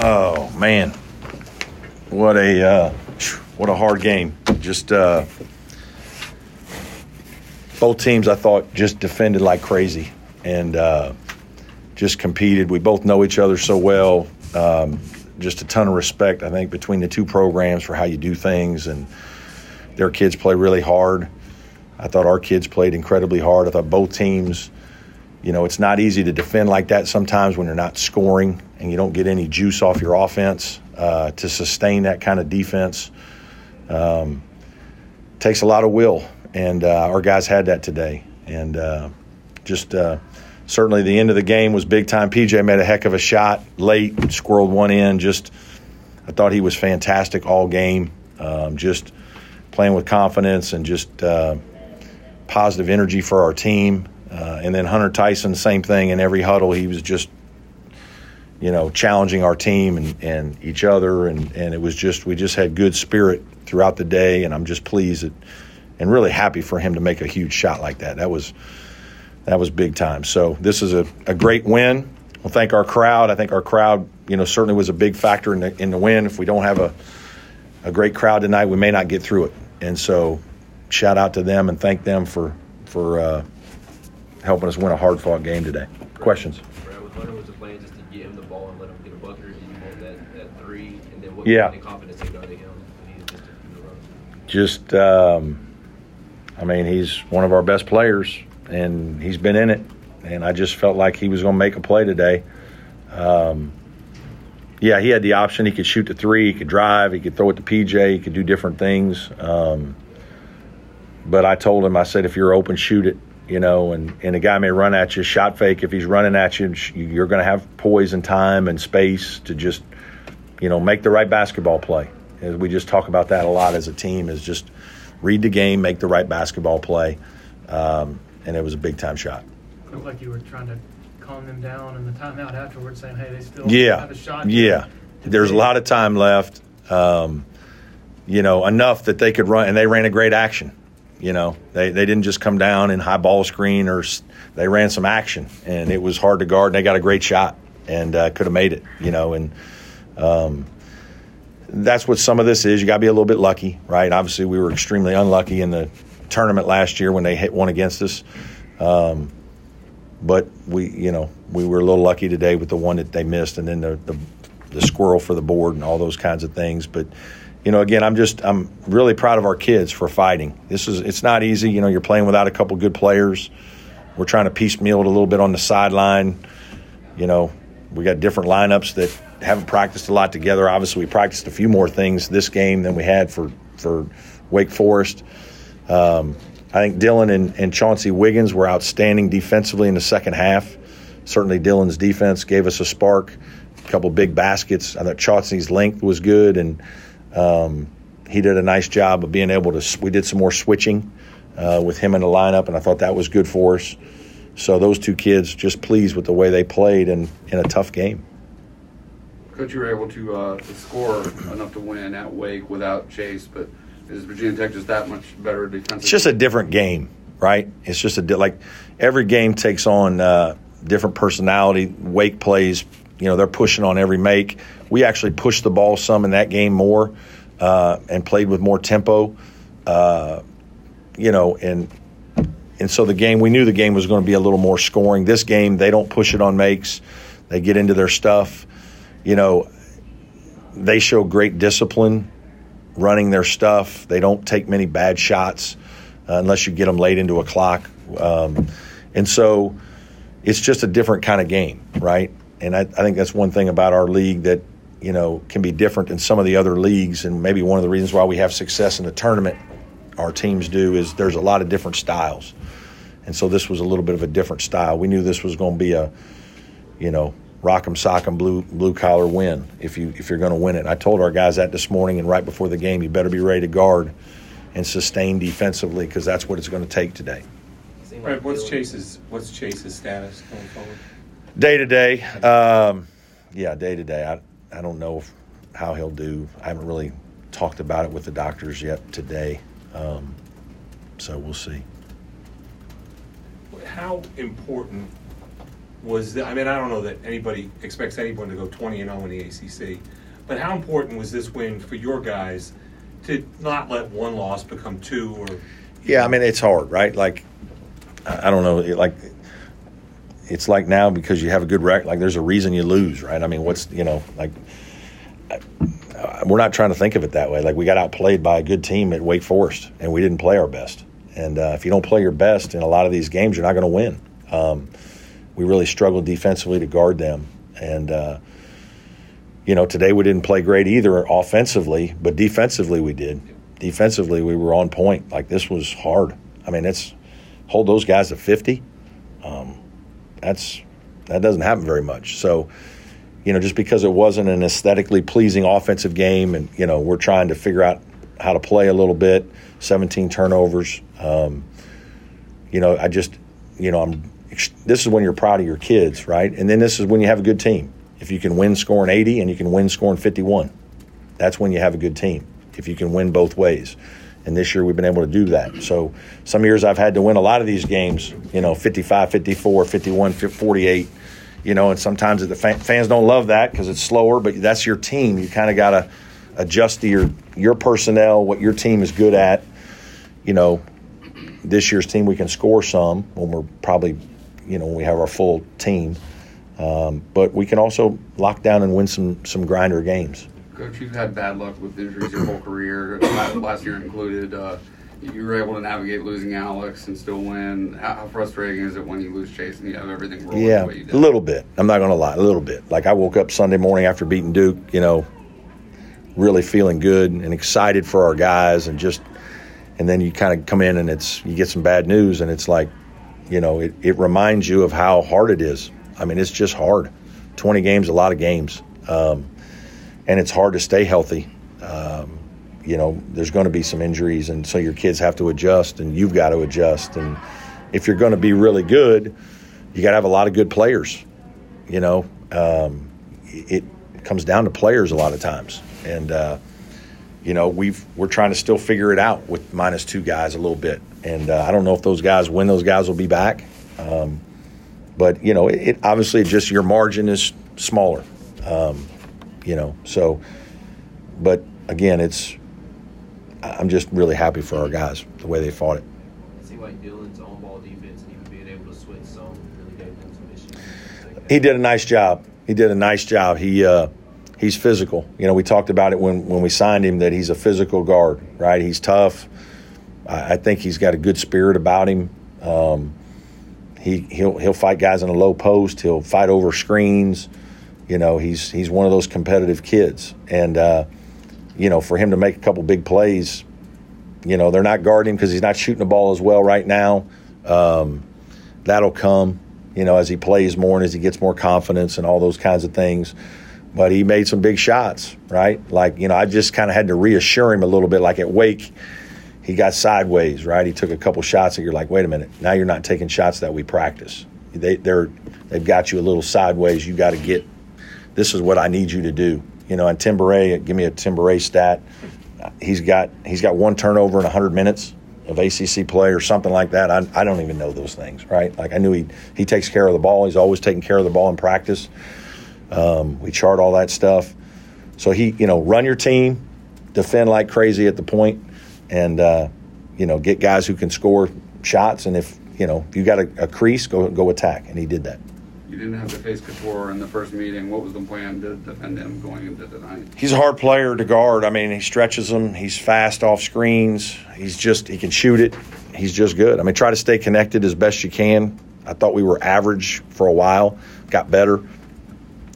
Oh man, what a uh, what a hard game. Just uh, both teams, I thought, just defended like crazy and uh, just competed. We both know each other so well. Um, just a ton of respect, I think, between the two programs for how you do things, and their kids play really hard. I thought our kids played incredibly hard. I thought both teams you know, it's not easy to defend like that sometimes when you're not scoring and you don't get any juice off your offense uh, to sustain that kind of defense. Um, takes a lot of will, and uh, our guys had that today. And uh, just uh, certainly the end of the game was big time. PJ made a heck of a shot late, squirreled one in. Just I thought he was fantastic all game. Um, just playing with confidence and just uh, positive energy for our team. Uh, and then Hunter Tyson, same thing in every huddle. He was just, you know, challenging our team and, and each other. And, and it was just, we just had good spirit throughout the day. And I'm just pleased that, and really happy for him to make a huge shot like that. That was, that was big time. So this is a, a great win. We'll thank our crowd. I think our crowd, you know, certainly was a big factor in the, in the win. If we don't have a, a great crowd tonight, we may not get through it. And so shout out to them and thank them for, for, uh, helping us win a hard fought game today. Questions? Brad, with Hunter, was the plan just to get him the ball and let him get a bucket, or did you want that, that three? And then what yeah. the confidence they go to him when he just Just, um, I mean, he's one of our best players, and he's been in it. And I just felt like he was going to make a play today. Um, yeah, he had the option. He could shoot the three. He could drive. He could throw it to PJ. He could do different things. Um, but I told him, I said, if you're open, shoot it you know, and, and a guy may run at you, shot fake. If he's running at you, you're going to have poise and time and space to just, you know, make the right basketball play. As we just talk about that a lot as a team, is just read the game, make the right basketball play, um, and it was a big time shot. It looked like you were trying to calm them down in the timeout afterwards, saying, "Hey, they still yeah, have a shot." Yeah, there's a lot of time left. Um, you know, enough that they could run, and they ran a great action. You know, they, they didn't just come down in high ball screen or they ran some action and it was hard to guard and they got a great shot and uh, could have made it, you know, and um, that's what some of this is. You got to be a little bit lucky, right? Obviously, we were extremely unlucky in the tournament last year when they hit one against us. Um, but we, you know, we were a little lucky today with the one that they missed and then the, the, the squirrel for the board and all those kinds of things. But you know, again, I'm just I'm really proud of our kids for fighting. This is it's not easy. You know, you're playing without a couple good players. We're trying to piecemeal it a little bit on the sideline. You know, we got different lineups that haven't practiced a lot together. Obviously, we practiced a few more things this game than we had for for Wake Forest. Um, I think Dillon and, and Chauncey Wiggins were outstanding defensively in the second half. Certainly, Dillon's defense gave us a spark. A couple big baskets. I thought Chauncey's length was good and um, he did a nice job of being able to. We did some more switching uh, with him in the lineup, and I thought that was good for us. So those two kids just pleased with the way they played in, in a tough game. Coach, you were able to, uh, to score enough to win at Wake without Chase, but is Virginia Tech just that much better defensively? It's just a different game, right? It's just a di- like every game takes on uh, different personality. Wake plays, you know, they're pushing on every make. We actually pushed the ball some in that game more uh, and played with more tempo. Uh, you know, and and so the game we knew the game was going to be a little more scoring. This game they don't push it on makes; they get into their stuff. You know, they show great discipline running their stuff. They don't take many bad shots uh, unless you get them late into a clock, um, and so it's just a different kind of game, right? And I, I think that's one thing about our league that you know, can be different than some of the other leagues. And maybe one of the reasons why we have success in the tournament, our teams do, is there's a lot of different styles. And so this was a little bit of a different style. We knew this was going to be a, you know, rock'em sock'em blue blue collar win if you if you're going to win it. I told our guys that this morning and right before the game, you better be ready to guard and sustain defensively because that's what it's going to take today. Right. What's Chase's What's Chase's status going forward? Day to day, um, yeah, day to day. I don't know if, how he'll do. I haven't really talked about it with the doctors yet today, um, so we'll see. How important was, the, I mean, I don't know that anybody expects anyone to go 20 and 0 in the ACC, but how important was this win for your guys to not let one loss become two or? Yeah, I mean it's hard, right? Like I I don't know, like it's like now because you have a good record. Like there's a reason you lose, right? I mean, what's you know like. We're not trying to think of it that way. Like we got outplayed by a good team at Wake Forest, and we didn't play our best. And uh, if you don't play your best in a lot of these games, you're not going to win. Um, we really struggled defensively to guard them, and uh, you know today we didn't play great either offensively, but defensively we did. Defensively we were on point. Like this was hard. I mean, it's hold those guys to 50. Um, that's that doesn't happen very much. So, you know, just because it wasn't an aesthetically pleasing offensive game, and you know, we're trying to figure out how to play a little bit. 17 turnovers. Um, you know, I just, you know, I'm. This is when you're proud of your kids, right? And then this is when you have a good team. If you can win scoring 80 and you can win scoring 51, that's when you have a good team. If you can win both ways. And this year we've been able to do that. So some years I've had to win a lot of these games, you know, 55, 54, 51, 48, you know, and sometimes the fans don't love that because it's slower, but that's your team. You kind of got to adjust to your, your personnel, what your team is good at. You know, this year's team, we can score some when we're probably, you know, when we have our full team. Um, but we can also lock down and win some, some grinder games. Coach, you've had bad luck with injuries your whole career, last year included. Uh, you were able to navigate losing Alex and still win. How, how frustrating is it when you lose Chase and you have everything rolling Yeah, the way you did? a little bit. I'm not going to lie, a little bit. Like I woke up Sunday morning after beating Duke, you know, really feeling good and excited for our guys, and just, and then you kind of come in and it's you get some bad news, and it's like, you know, it, it reminds you of how hard it is. I mean, it's just hard. 20 games, a lot of games, um, and it's hard to stay healthy. Um, you know, there's going to be some injuries, and so your kids have to adjust, and you've got to adjust. And if you're going to be really good, you got to have a lot of good players. You know, um, it comes down to players a lot of times, and uh, you know we've we're trying to still figure it out with minus two guys a little bit, and uh, I don't know if those guys when those guys will be back. Um, but you know, it, it obviously just your margin is smaller. Um, you know, so but again, it's I'm just really happy for our guys the way they fought it. Like Dillon's on ball defense and even being able to switch some really gave them some issues. He did a nice job. He did a nice job. He uh, he's physical. You know, we talked about it when when we signed him that he's a physical guard, right? He's tough. I, I think he's got a good spirit about him. Um, he he'll he'll fight guys in a low post. He'll fight over screens. You know, he's he's one of those competitive kids, and uh, you know, for him to make a couple big plays, you know, they're not guarding him because he's not shooting the ball as well right now. Um, that'll come, you know, as he plays more and as he gets more confidence and all those kinds of things. But he made some big shots, right? Like, you know, I just kind of had to reassure him a little bit. Like at Wake, he got sideways, right? He took a couple shots and you're like, wait a minute, now you're not taking shots that we practice. They, they're they've got you a little sideways. You got to get. This is what I need you to do. You know, and Tim Timberay, give me a Tim Timberay stat. He's got he's got one turnover in 100 minutes of ACC play or something like that. I, I don't even know those things, right? Like I knew he he takes care of the ball. He's always taking care of the ball in practice. Um, we chart all that stuff. So he, you know, run your team, defend like crazy at the point, and uh, you know, get guys who can score shots. And if you know, you got a, a crease, go go attack. And he did that. You didn't have to face Cattoor in the first meeting. What was the plan to defend him going into tonight? He's a hard player to guard. I mean, he stretches them. He's fast off screens. He's just he can shoot it. He's just good. I mean, try to stay connected as best you can. I thought we were average for a while. Got better,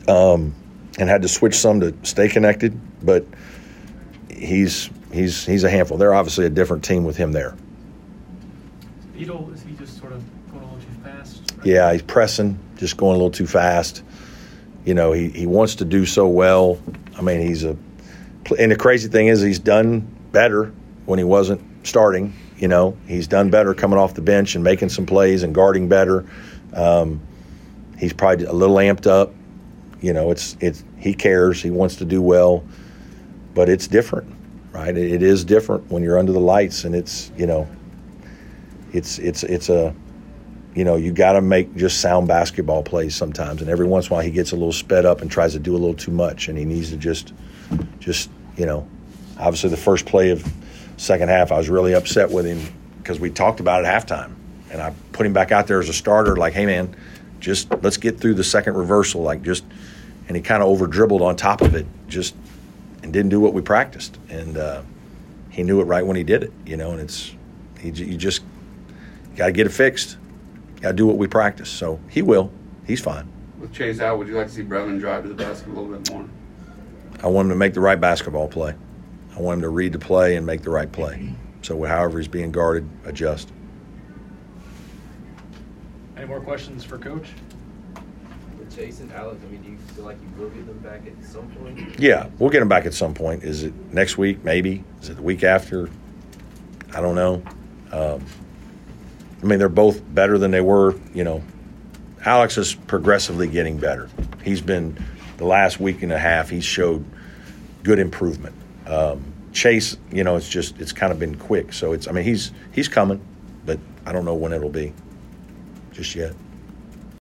um, and had to switch some to stay connected. But he's he's he's a handful. They're obviously a different team with him there. Beadle, is he just sort of going a little too fast? Yeah, he's pressing, just going a little too fast. You know, he, he wants to do so well. I mean, he's a. And the crazy thing is, he's done better when he wasn't starting. You know, he's done better coming off the bench and making some plays and guarding better. Um, he's probably a little amped up. You know, it's it's he cares. He wants to do well, but it's different, right? It, it is different when you're under the lights, and it's you know, it's it's it's a you know, you got to make just sound basketball plays sometimes. And every once in a while, he gets a little sped up and tries to do a little too much, and he needs to just, just, you know, obviously the first play of second half, I was really upset with him because we talked about it halftime, and I put him back out there as a starter. Like, hey man, just let's get through the second reversal. Like, just, and he kind of over dribbled on top of it, just, and didn't do what we practiced, and uh, he knew it right when he did it, you know. And it's, he, you just got to get it fixed. Got to do what we practice. So he will. He's fine. With Chase out, would you like to see Brevin drive to the basket a little bit more? I want him to make the right basketball play. I want him to read the play and make the right play. So however he's being guarded, adjust. Any more questions for Coach? With Chase and Alex, I mean, do you feel like you will get them back at some point? Yeah, we'll get them back at some point. Is it next week? Maybe. Is it the week after? I don't know. Um, I mean, they're both better than they were. You know, Alex is progressively getting better. He's been the last week and a half. He's showed good improvement. Um, Chase, you know, it's just it's kind of been quick. So it's I mean he's he's coming, but I don't know when it'll be just yet.